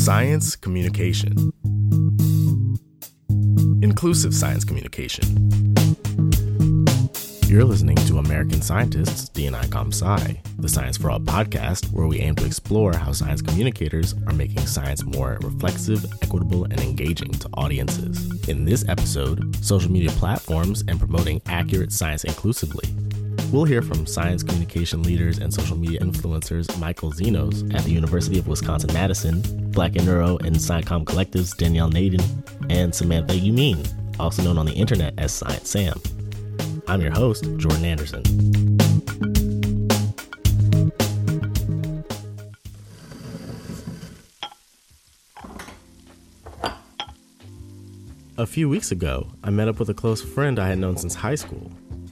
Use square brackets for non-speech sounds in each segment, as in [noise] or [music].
Science communication. Inclusive science communication. You're listening to American Scientists, DNI ComSci, the Science for All podcast, where we aim to explore how science communicators are making science more reflexive, equitable, and engaging to audiences. In this episode, social media platforms and promoting accurate science inclusively. We'll hear from science communication leaders and social media influencers Michael Xenos at the University of Wisconsin Madison, Black in Neuro and SciComm Collective's Danielle Nadin, and Samantha Yammine, also known on the internet as Science Sam. I'm your host, Jordan Anderson. A few weeks ago, I met up with a close friend I had known since high school.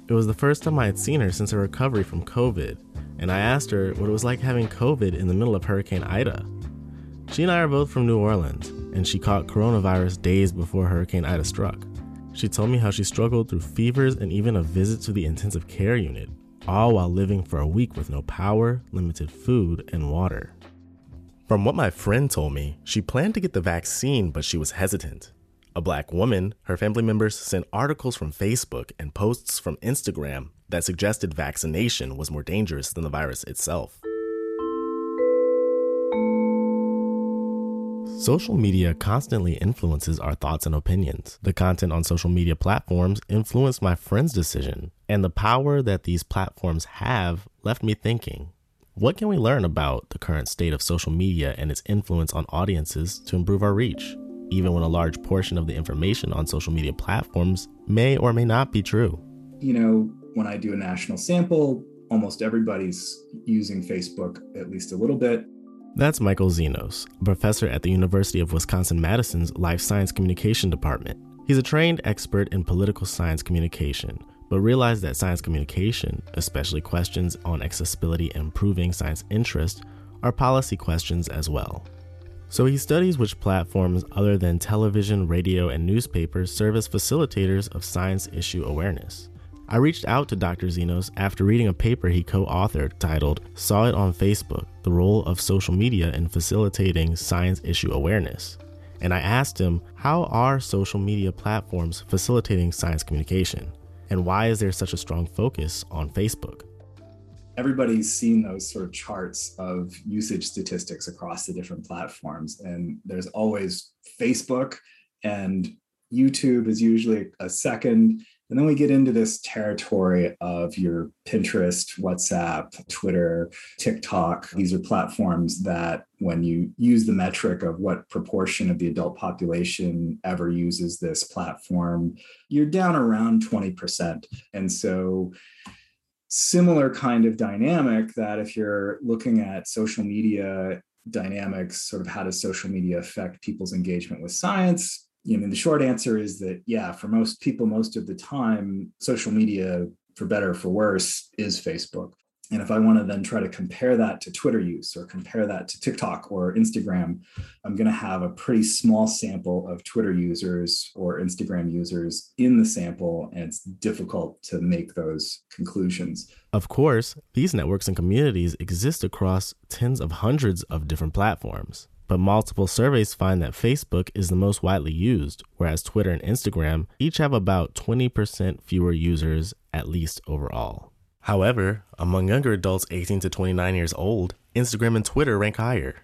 It was the first time I had seen her since her recovery from COVID, and I asked her what it was like having COVID in the middle of Hurricane Ida. She and I are both from New Orleans, and she caught coronavirus days before Hurricane Ida struck. She told me how she struggled through fevers and even a visit to the intensive care unit, all while living for a week with no power, limited food, and water. From what my friend told me, she planned to get the vaccine, but she was hesitant. A black woman, her family members sent articles from Facebook and posts from Instagram that suggested vaccination was more dangerous than the virus itself. Social media constantly influences our thoughts and opinions. The content on social media platforms influenced my friend's decision, and the power that these platforms have left me thinking what can we learn about the current state of social media and its influence on audiences to improve our reach, even when a large portion of the information on social media platforms may or may not be true? You know, when I do a national sample, almost everybody's using Facebook at least a little bit. That's Michael Xenos, a professor at the University of Wisconsin Madison's Life Science Communication Department. He's a trained expert in political science communication, but realized that science communication, especially questions on accessibility and improving science interest, are policy questions as well. So he studies which platforms other than television, radio, and newspapers serve as facilitators of science issue awareness. I reached out to Dr. Xenos after reading a paper he co authored titled Saw It on Facebook The Role of Social Media in Facilitating Science Issue Awareness. And I asked him, How are social media platforms facilitating science communication? And why is there such a strong focus on Facebook? Everybody's seen those sort of charts of usage statistics across the different platforms. And there's always Facebook, and YouTube is usually a second and then we get into this territory of your Pinterest, WhatsApp, Twitter, TikTok. These are platforms that, when you use the metric of what proportion of the adult population ever uses this platform, you're down around 20%. And so, similar kind of dynamic that if you're looking at social media dynamics, sort of how does social media affect people's engagement with science? You know, I mean, the short answer is that, yeah, for most people, most of the time, social media, for better or for worse, is Facebook. And if I want to then try to compare that to Twitter use or compare that to TikTok or Instagram, I'm going to have a pretty small sample of Twitter users or Instagram users in the sample, and it's difficult to make those conclusions. Of course, these networks and communities exist across tens of hundreds of different platforms. But multiple surveys find that Facebook is the most widely used, whereas Twitter and Instagram each have about 20% fewer users, at least overall. However, among younger adults 18 to 29 years old, Instagram and Twitter rank higher.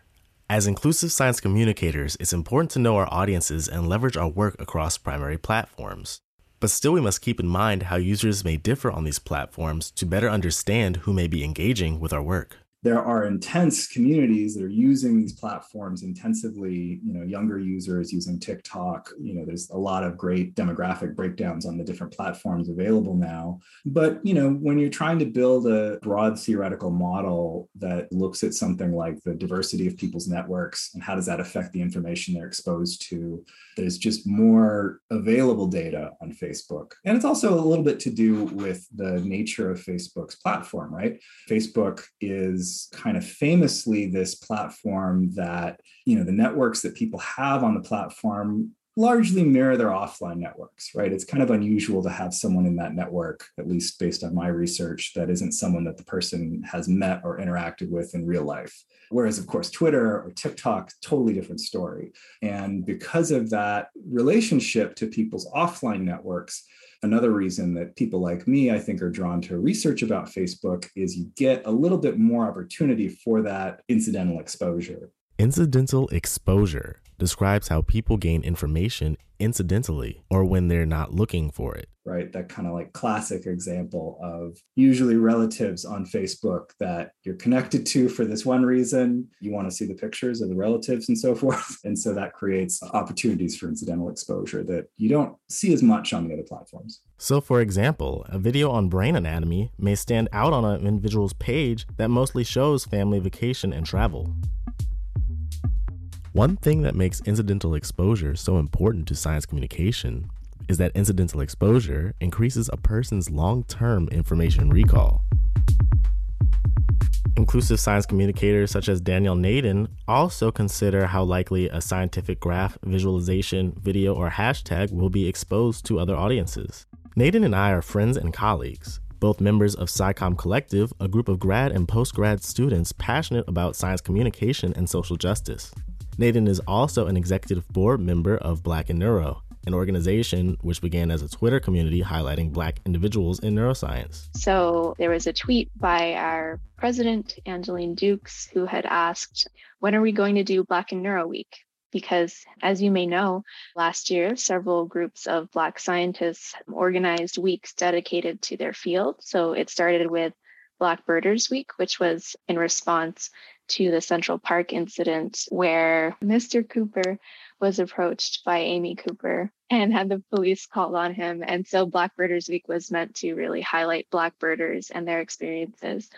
As inclusive science communicators, it's important to know our audiences and leverage our work across primary platforms. But still, we must keep in mind how users may differ on these platforms to better understand who may be engaging with our work there are intense communities that are using these platforms intensively. You know younger users using tiktok you know there's a lot of great demographic breakdowns on the different platforms available now. But you know when you're trying to build a broad theoretical model that looks at something like the diversity of people's networks and how does that affect the information they're exposed to there's just more available data on facebook. And it's also a little bit to do with the nature of facebook's platform right? Facebook is kind of famously this platform that you know the networks that people have on the platform largely mirror their offline networks, right? It's kind of unusual to have someone in that network, at least based on my research, that isn't someone that the person has met or interacted with in real life. Whereas, of course, Twitter or TikTok, totally different story. And because of that relationship to people's offline networks, another reason that people like me, I think, are drawn to research about Facebook is you get a little bit more opportunity for that incidental exposure. Incidental exposure describes how people gain information incidentally or when they're not looking for it. Right. That kind of like classic example of usually relatives on Facebook that you're connected to for this one reason. You want to see the pictures of the relatives and so [laughs] forth. And so that creates opportunities for incidental exposure that you don't see as much on the other platforms. So, for example, a video on brain anatomy may stand out on an individual's page that mostly shows family vacation and travel. One thing that makes incidental exposure so important to science communication is that incidental exposure increases a person's long term information recall. Inclusive science communicators such as Daniel Nadin also consider how likely a scientific graph, visualization, video, or hashtag will be exposed to other audiences. Nadin and I are friends and colleagues, both members of SciComm Collective, a group of grad and post grad students passionate about science communication and social justice. Nadin is also an executive board member of Black in Neuro, an organization which began as a Twitter community highlighting Black individuals in neuroscience. So there was a tweet by our president, Angeline Dukes, who had asked, When are we going to do Black in Neuro Week? Because, as you may know, last year, several groups of Black scientists organized weeks dedicated to their field. So it started with Black Birders Week, which was in response to the Central Park incident where Mr. Cooper was approached by Amy Cooper and had the police called on him. And so Black Birders Week was meant to really highlight Black birders and their experiences.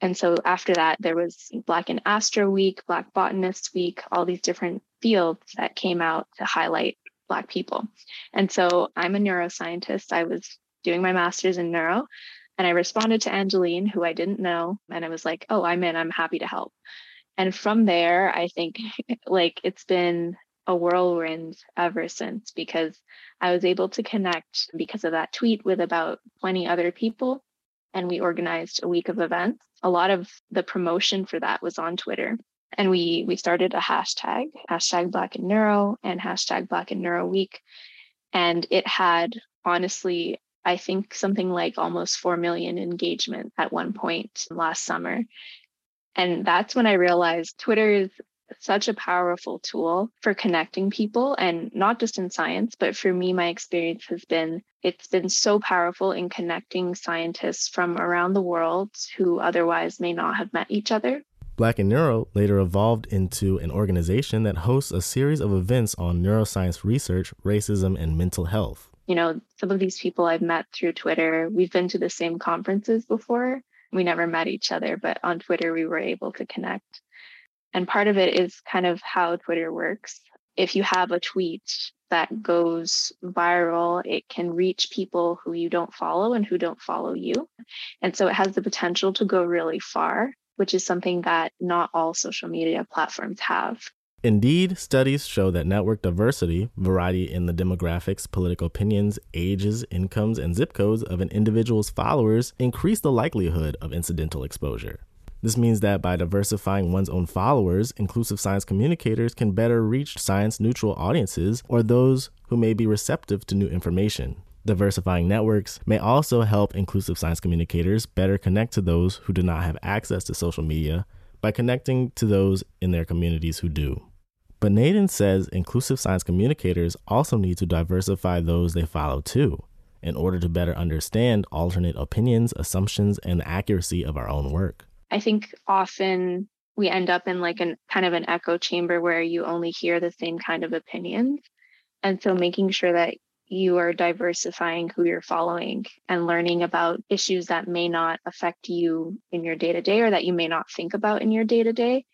And so after that, there was Black in Astro Week, Black Botanist Week, all these different fields that came out to highlight Black people. And so I'm a neuroscientist. I was doing my master's in neuro. And I responded to Angeline, who I didn't know, and I was like, oh, I'm in, I'm happy to help. And from there, I think [laughs] like it's been a whirlwind ever since because I was able to connect because of that tweet with about 20 other people. And we organized a week of events. A lot of the promotion for that was on Twitter. And we we started a hashtag, hashtag Black in Neuro and hashtag Black in Neuro Week. And it had honestly I think something like almost 4 million engagement at one point last summer. And that's when I realized Twitter is such a powerful tool for connecting people and not just in science but for me my experience has been it's been so powerful in connecting scientists from around the world who otherwise may not have met each other Black in Neuro later evolved into an organization that hosts a series of events on neuroscience research, racism, and mental health you know, some of these people I've met through Twitter, we've been to the same conferences before. We never met each other, but on Twitter, we were able to connect. And part of it is kind of how Twitter works. If you have a tweet that goes viral, it can reach people who you don't follow and who don't follow you. And so it has the potential to go really far, which is something that not all social media platforms have. Indeed, studies show that network diversity, variety in the demographics, political opinions, ages, incomes, and zip codes of an individual's followers increase the likelihood of incidental exposure. This means that by diversifying one's own followers, inclusive science communicators can better reach science neutral audiences or those who may be receptive to new information. Diversifying networks may also help inclusive science communicators better connect to those who do not have access to social media by connecting to those in their communities who do. But Nadin says inclusive science communicators also need to diversify those they follow too, in order to better understand alternate opinions, assumptions, and the accuracy of our own work. I think often we end up in like an kind of an echo chamber where you only hear the same kind of opinions. And so making sure that you are diversifying who you're following and learning about issues that may not affect you in your day to day or that you may not think about in your day to day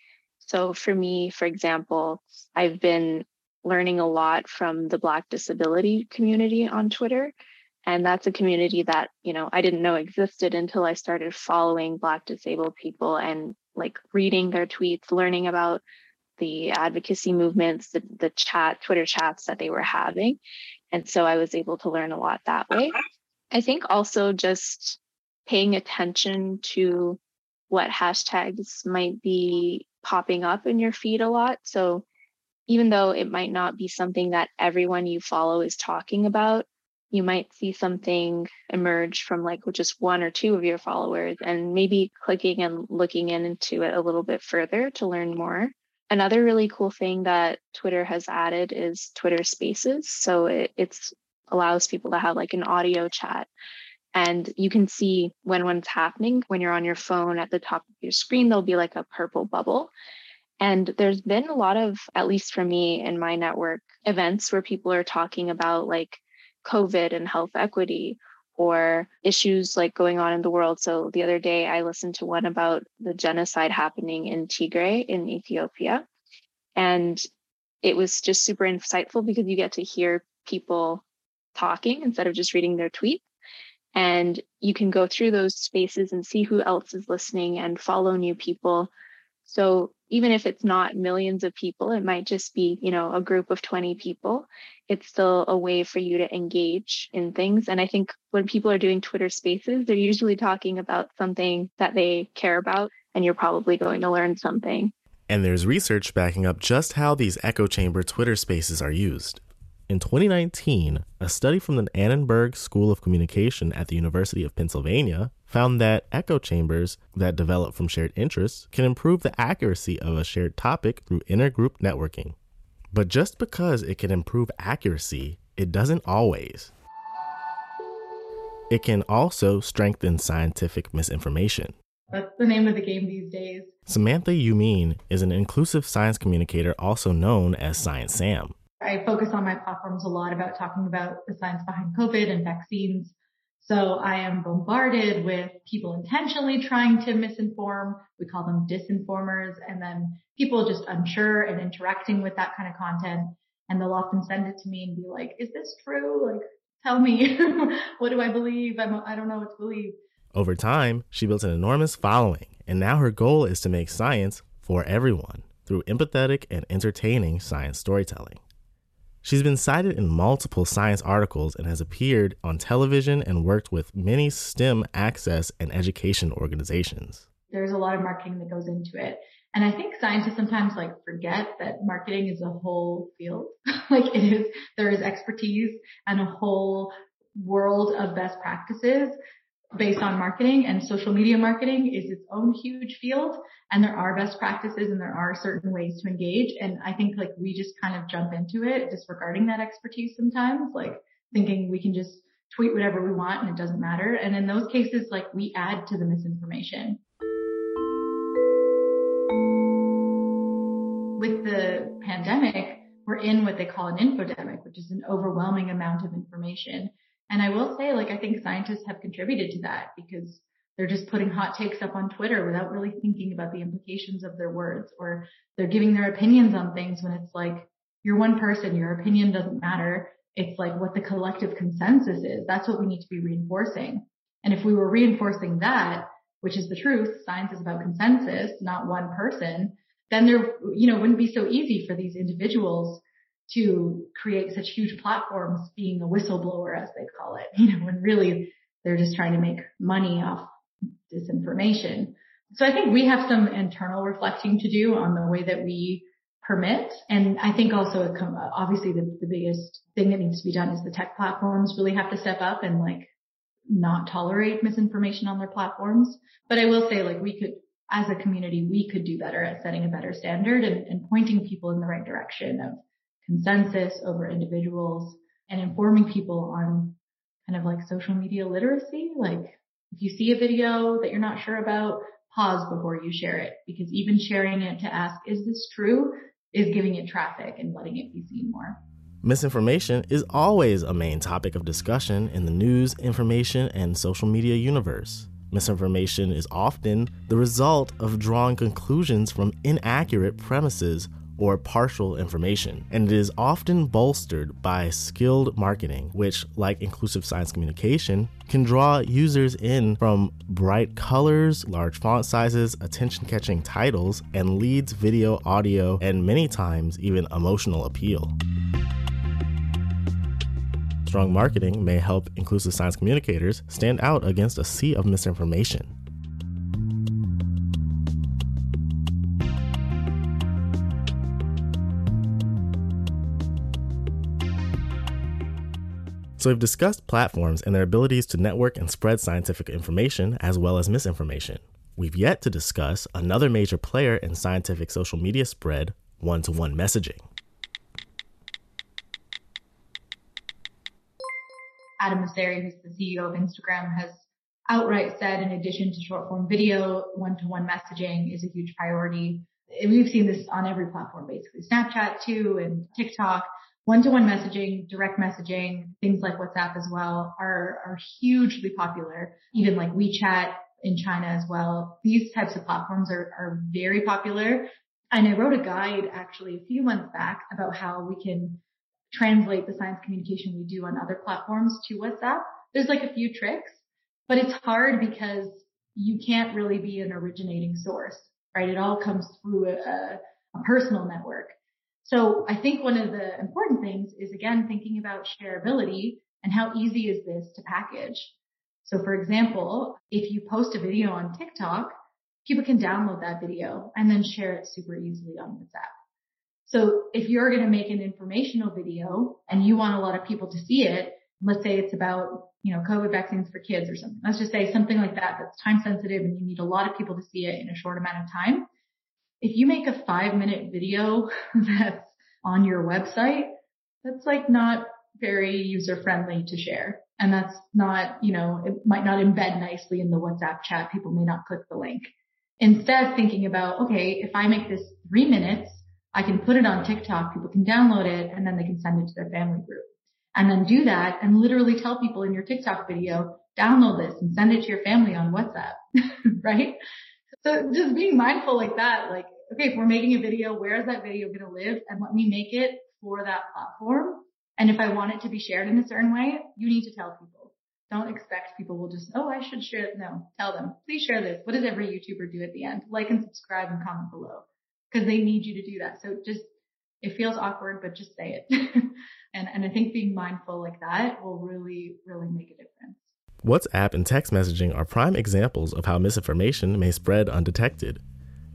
so for me, for example, I've been learning a lot from the Black disability community on Twitter. And that's a community that, you know, I didn't know existed until I started following Black disabled people and like reading their tweets, learning about the advocacy movements, the, the chat, Twitter chats that they were having. And so I was able to learn a lot that way. I think also just paying attention to what hashtags might be popping up in your feed a lot. So even though it might not be something that everyone you follow is talking about, you might see something emerge from like just one or two of your followers and maybe clicking and looking into it a little bit further to learn more. Another really cool thing that Twitter has added is Twitter Spaces. So it it's allows people to have like an audio chat and you can see when one's happening when you're on your phone at the top of your screen there'll be like a purple bubble. And there's been a lot of at least for me in my network events where people are talking about like covid and health equity or issues like going on in the world. So the other day i listened to one about the genocide happening in tigray in ethiopia. And it was just super insightful because you get to hear people talking instead of just reading their tweets and you can go through those spaces and see who else is listening and follow new people. So even if it's not millions of people it might just be you know a group of 20 people it's still a way for you to engage in things. And i think when people are doing twitter spaces they're usually talking about something that they care about and you're probably going to learn something. And there's research backing up just how these echo chamber twitter spaces are used in 2019, a study from the Annenberg School of Communication at the University of Pennsylvania found that echo chambers that develop from shared interests can improve the accuracy of a shared topic through intergroup networking. But just because it can improve accuracy, it doesn't always. It can also strengthen scientific misinformation. That's the name of the game these days. Samantha Yammine is an inclusive science communicator also known as Science Sam. I focus on my platforms a lot about talking about the science behind COVID and vaccines. So I am bombarded with people intentionally trying to misinform. We call them disinformers and then people just unsure and interacting with that kind of content. And they'll often send it to me and be like, is this true? Like, tell me, [laughs] what do I believe? I'm, I don't know what to believe. Over time, she built an enormous following, and now her goal is to make science for everyone through empathetic and entertaining science storytelling. She's been cited in multiple science articles and has appeared on television and worked with many STEM access and education organizations. There's a lot of marketing that goes into it. And I think scientists sometimes like forget that marketing is a whole field. [laughs] like it is, there is expertise and a whole world of best practices based on marketing and social media marketing is its own huge field and there are best practices and there are certain ways to engage. And I think like we just kind of jump into it disregarding that expertise sometimes, like thinking we can just tweet whatever we want and it doesn't matter. And in those cases, like we add to the misinformation. With the pandemic, we're in what they call an infodemic, which is an overwhelming amount of information. And I will say, like, I think scientists have contributed to that because they're just putting hot takes up on Twitter without really thinking about the implications of their words, or they're giving their opinions on things when it's like, you're one person, your opinion doesn't matter. It's like what the collective consensus is. That's what we need to be reinforcing. And if we were reinforcing that, which is the truth, science is about consensus, not one person, then there, you know, wouldn't be so easy for these individuals to create such huge platforms being a whistleblower, as they call it, [laughs] you know, when really they're just trying to make money off disinformation. So I think we have some internal reflecting to do on the way that we permit. And I think also obviously the, the biggest thing that needs to be done is the tech platforms really have to step up and like not tolerate misinformation on their platforms. But I will say like we could, as a community, we could do better at setting a better standard and, and pointing people in the right direction of consensus over individuals and informing people on kind of like social media literacy, like if you see a video that you're not sure about, pause before you share it because even sharing it to ask, is this true? is giving it traffic and letting it be seen more. Misinformation is always a main topic of discussion in the news, information, and social media universe. Misinformation is often the result of drawing conclusions from inaccurate premises or partial information, and it is often bolstered by skilled marketing, which, like inclusive science communication, can draw users in from bright colors, large font sizes, attention catching titles, and leads video, audio, and many times even emotional appeal. Strong marketing may help inclusive science communicators stand out against a sea of misinformation. So, we've discussed platforms and their abilities to network and spread scientific information as well as misinformation. We've yet to discuss another major player in scientific social media spread one to one messaging. Adam Mosseri, who's the CEO of Instagram, has outright said in addition to short form video, one to one messaging is a huge priority. And We've seen this on every platform, basically Snapchat too and TikTok. One to one messaging, direct messaging, things like WhatsApp as well are, are hugely popular. Even like WeChat in China as well. These types of platforms are, are very popular. And I wrote a guide actually a few months back about how we can translate the science communication we do on other platforms to WhatsApp. There's like a few tricks, but it's hard because you can't really be an originating source, right? It all comes through a, a personal network. So I think one of the important things is again thinking about shareability and how easy is this to package. So for example, if you post a video on TikTok, people can download that video and then share it super easily on WhatsApp. So if you're going to make an informational video and you want a lot of people to see it, let's say it's about, you know, COVID vaccines for kids or something. Let's just say something like that that's time sensitive and you need a lot of people to see it in a short amount of time. If you make a five minute video [laughs] that's on your website, that's like not very user friendly to share. And that's not, you know, it might not embed nicely in the WhatsApp chat. People may not click the link. Instead, thinking about, okay, if I make this three minutes I can put it on TikTok, people can download it and then they can send it to their family group. And then do that and literally tell people in your TikTok video, download this and send it to your family on WhatsApp, [laughs] right? So just being mindful like that, like, okay, if we're making a video, where is that video going to live? And let me make it for that platform. And if I want it to be shared in a certain way, you need to tell people. Don't expect people will just, oh, I should share it. No, tell them, please share this. What does every YouTuber do at the end? Like and subscribe and comment below because they need you to do that. So just, it feels awkward, but just say it. [laughs] and, and I think being mindful like that will really, really make a difference. WhatsApp and text messaging are prime examples of how misinformation may spread undetected.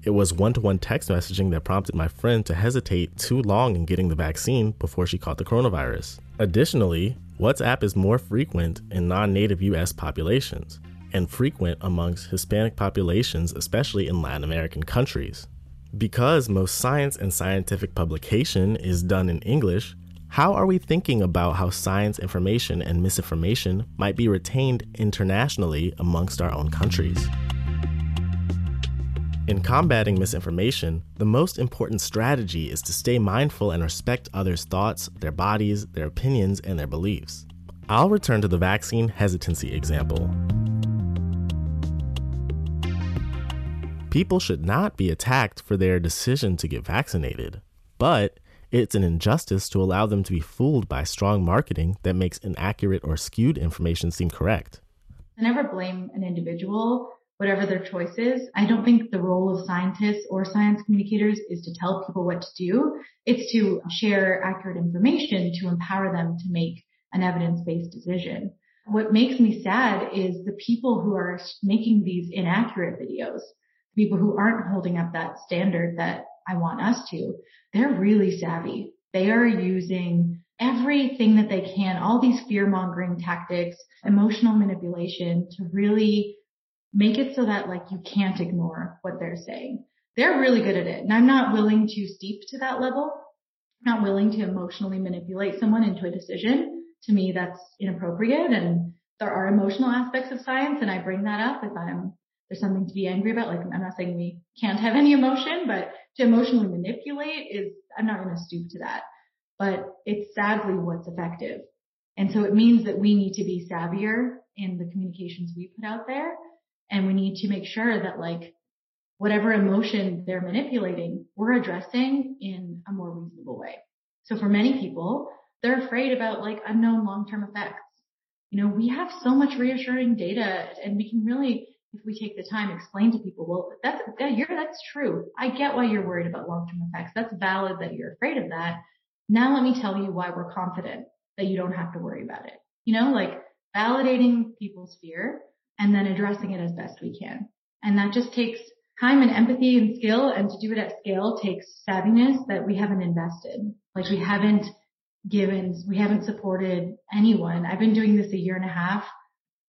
It was one to one text messaging that prompted my friend to hesitate too long in getting the vaccine before she caught the coronavirus. Additionally, WhatsApp is more frequent in non native US populations and frequent amongst Hispanic populations, especially in Latin American countries. Because most science and scientific publication is done in English, how are we thinking about how science information and misinformation might be retained internationally amongst our own countries? In combating misinformation, the most important strategy is to stay mindful and respect others' thoughts, their bodies, their opinions, and their beliefs. I'll return to the vaccine hesitancy example. People should not be attacked for their decision to get vaccinated, but it's an injustice to allow them to be fooled by strong marketing that makes inaccurate or skewed information seem correct. I never blame an individual, whatever their choice is. I don't think the role of scientists or science communicators is to tell people what to do. It's to share accurate information to empower them to make an evidence-based decision. What makes me sad is the people who are making these inaccurate videos people who aren't holding up that standard that I want us to, they're really savvy. They are using everything that they can, all these fear mongering tactics, emotional manipulation to really make it so that like you can't ignore what they're saying. They're really good at it. And I'm not willing to steep to that level. I'm not willing to emotionally manipulate someone into a decision. To me, that's inappropriate. And there are emotional aspects of science and I bring that up if I'm there's something to be angry about. Like I'm not saying we can't have any emotion, but to emotionally manipulate is, I'm not going to stoop to that, but it's sadly what's effective. And so it means that we need to be savvier in the communications we put out there. And we need to make sure that like whatever emotion they're manipulating, we're addressing in a more reasonable way. So for many people, they're afraid about like unknown long-term effects. You know, we have so much reassuring data and we can really, if we take the time, explain to people, well, that's, yeah, you're, that's true. I get why you're worried about long-term effects. That's valid that you're afraid of that. Now let me tell you why we're confident that you don't have to worry about it. You know, like validating people's fear and then addressing it as best we can. And that just takes time and empathy and skill. And to do it at scale takes savviness that we haven't invested. Like we haven't given, we haven't supported anyone. I've been doing this a year and a half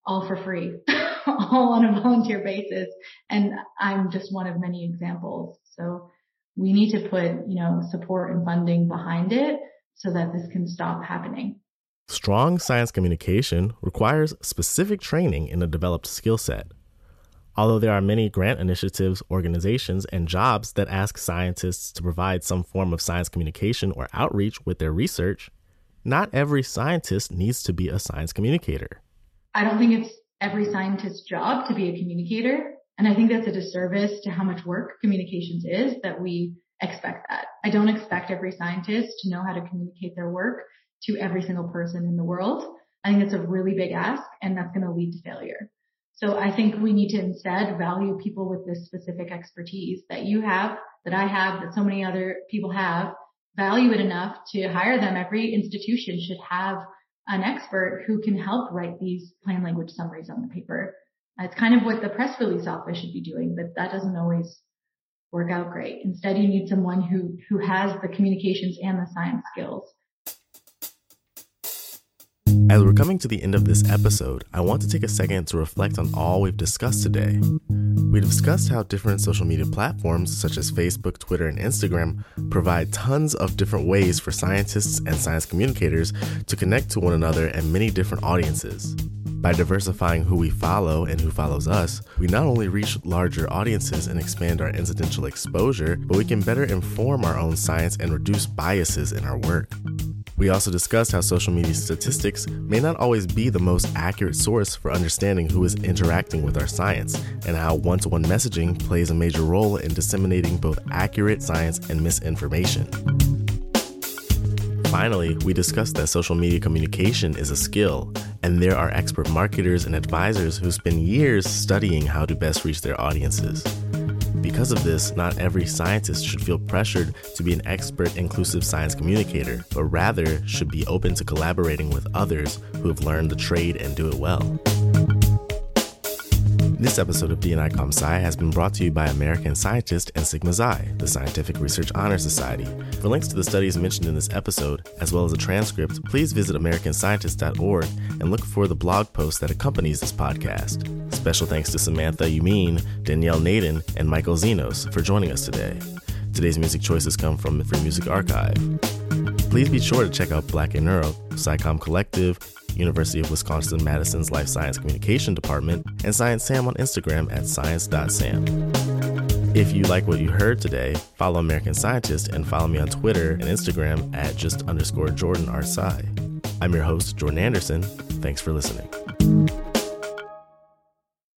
all for free, [laughs] [laughs] all on a volunteer basis. And I'm just one of many examples. So we need to put, you know, support and funding behind it so that this can stop happening. Strong science communication requires specific training in a developed skill set. Although there are many grant initiatives, organizations, and jobs that ask scientists to provide some form of science communication or outreach with their research, not every scientist needs to be a science communicator. I don't think it's every scientist's job to be a communicator. And I think that's a disservice to how much work communications is that we expect that. I don't expect every scientist to know how to communicate their work to every single person in the world. I think it's a really big ask and that's going to lead to failure. So I think we need to instead value people with this specific expertise that you have, that I have, that so many other people have, value it enough to hire them. Every institution should have an expert who can help write these plain language summaries on the paper. It's kind of what the press release office should be doing, but that doesn't always work out great. Instead, you need someone who, who has the communications and the science skills as we're coming to the end of this episode, I want to take a second to reflect on all we've discussed today. We discussed how different social media platforms, such as Facebook, Twitter, and Instagram, provide tons of different ways for scientists and science communicators to connect to one another and many different audiences. By diversifying who we follow and who follows us, we not only reach larger audiences and expand our incidental exposure, but we can better inform our own science and reduce biases in our work. We also discussed how social media statistics may not always be the most accurate source for understanding who is interacting with our science, and how one to one messaging plays a major role in disseminating both accurate science and misinformation. Finally, we discussed that social media communication is a skill, and there are expert marketers and advisors who spend years studying how to best reach their audiences. Because of this, not every scientist should feel pressured to be an expert, inclusive science communicator, but rather should be open to collaborating with others who have learned the trade and do it well. This episode of DNI ComSci has been brought to you by American Scientist and Sigma Xi, the Scientific Research Honor Society. For links to the studies mentioned in this episode, as well as a transcript, please visit AmericanScientist.org and look for the blog post that accompanies this podcast. Special thanks to Samantha Yammine, Danielle Nadin, and Michael Xenos for joining us today. Today's music choices come from the Free Music Archive. Please be sure to check out Black in Neuro, SciComm Collective, University of Wisconsin Madison's Life Science Communication Department, and Science Sam on Instagram at science.sam. If you like what you heard today, follow American Scientist and follow me on Twitter and Instagram at just underscore Jordan R. I'm your host, Jordan Anderson. Thanks for listening.